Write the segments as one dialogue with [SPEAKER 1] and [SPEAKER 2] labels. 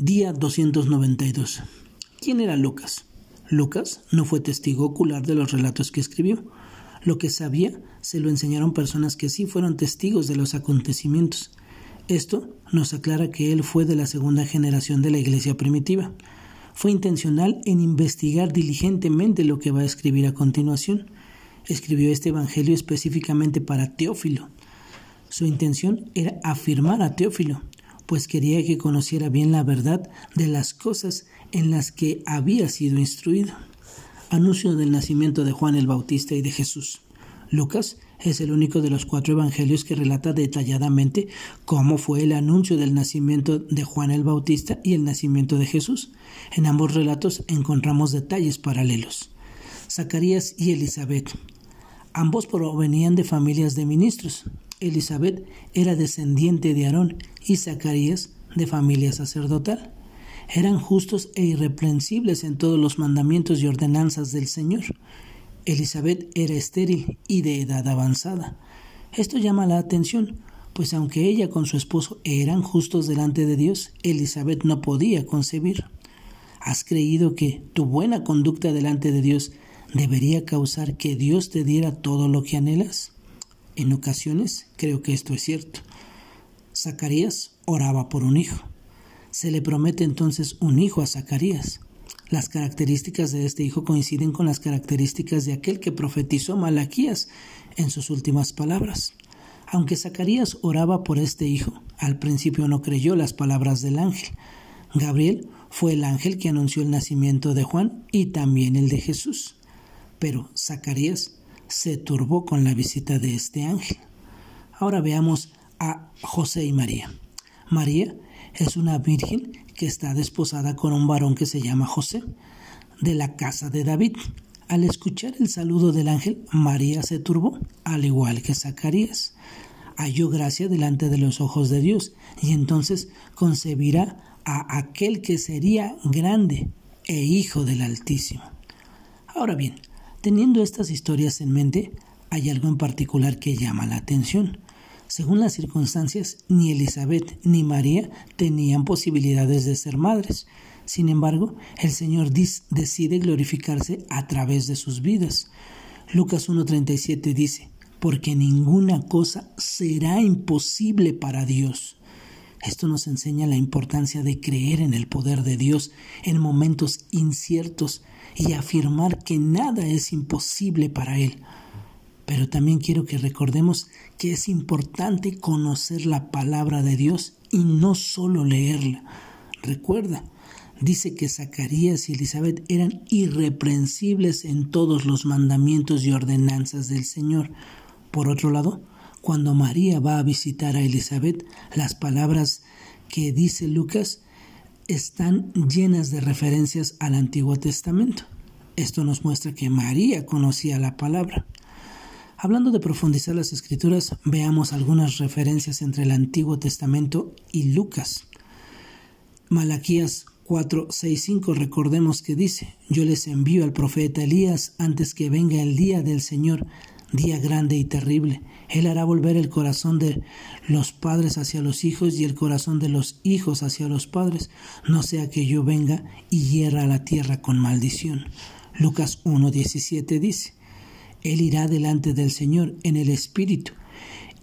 [SPEAKER 1] Día 292. ¿Quién era Lucas? Lucas no fue testigo ocular de los relatos que escribió. Lo que sabía se lo enseñaron personas que sí fueron testigos de los acontecimientos. Esto nos aclara que él fue de la segunda generación de la iglesia primitiva. Fue intencional en investigar diligentemente lo que va a escribir a continuación. Escribió este Evangelio específicamente para Teófilo. Su intención era afirmar a Teófilo pues quería que conociera bien la verdad de las cosas en las que había sido instruido. Anuncio del nacimiento de Juan el Bautista y de Jesús. Lucas es el único de los cuatro evangelios que relata detalladamente cómo fue el anuncio del nacimiento de Juan el Bautista y el nacimiento de Jesús. En ambos relatos encontramos detalles paralelos. Zacarías y Elizabeth. Ambos provenían de familias de ministros. Elizabeth era descendiente de Aarón y Zacarías de familia sacerdotal. Eran justos e irreprensibles en todos los mandamientos y ordenanzas del Señor. Elizabeth era estéril y de edad avanzada. Esto llama la atención, pues aunque ella con su esposo eran justos delante de Dios, Elizabeth no podía concebir. ¿Has creído que tu buena conducta delante de Dios debería causar que Dios te diera todo lo que anhelas? En ocasiones creo que esto es cierto. Zacarías oraba por un hijo. Se le promete entonces un hijo a Zacarías. Las características de este hijo coinciden con las características de aquel que profetizó Malaquías en sus últimas palabras. Aunque Zacarías oraba por este hijo, al principio no creyó las palabras del ángel. Gabriel fue el ángel que anunció el nacimiento de Juan y también el de Jesús. Pero Zacarías se turbó con la visita de este ángel. Ahora veamos a José y María. María es una virgen que está desposada con un varón que se llama José, de la casa de David. Al escuchar el saludo del ángel, María se turbó, al igual que Zacarías. Halló gracia delante de los ojos de Dios, y entonces concebirá a aquel que sería grande e hijo del Altísimo. Ahora bien, Teniendo estas historias en mente, hay algo en particular que llama la atención. Según las circunstancias, ni Elizabeth ni María tenían posibilidades de ser madres. Sin embargo, el Señor decide glorificarse a través de sus vidas. Lucas 1.37 dice, porque ninguna cosa será imposible para Dios. Esto nos enseña la importancia de creer en el poder de Dios en momentos inciertos y afirmar que nada es imposible para Él. Pero también quiero que recordemos que es importante conocer la palabra de Dios y no solo leerla. Recuerda, dice que Zacarías y Elizabeth eran irreprensibles en todos los mandamientos y ordenanzas del Señor. Por otro lado, cuando María va a visitar a Elizabeth, las palabras que dice Lucas están llenas de referencias al Antiguo Testamento. Esto nos muestra que María conocía la palabra. Hablando de profundizar las escrituras, veamos algunas referencias entre el Antiguo Testamento y Lucas. Malaquías 4, 6, 5, recordemos que dice, yo les envío al profeta Elías antes que venga el día del Señor, día grande y terrible. Él hará volver el corazón de los padres hacia los hijos y el corazón de los hijos hacia los padres, no sea que yo venga y hierra la tierra con maldición. Lucas 1.17 dice, Él irá delante del Señor en el Espíritu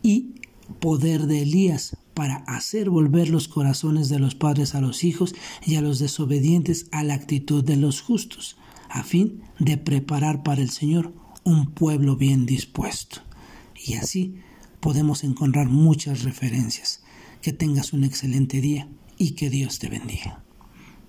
[SPEAKER 1] y poder de Elías para hacer volver los corazones de los padres a los hijos y a los desobedientes a la actitud de los justos, a fin de preparar para el Señor un pueblo bien dispuesto. Y así podemos encontrar muchas referencias. Que tengas un excelente día y que Dios te bendiga.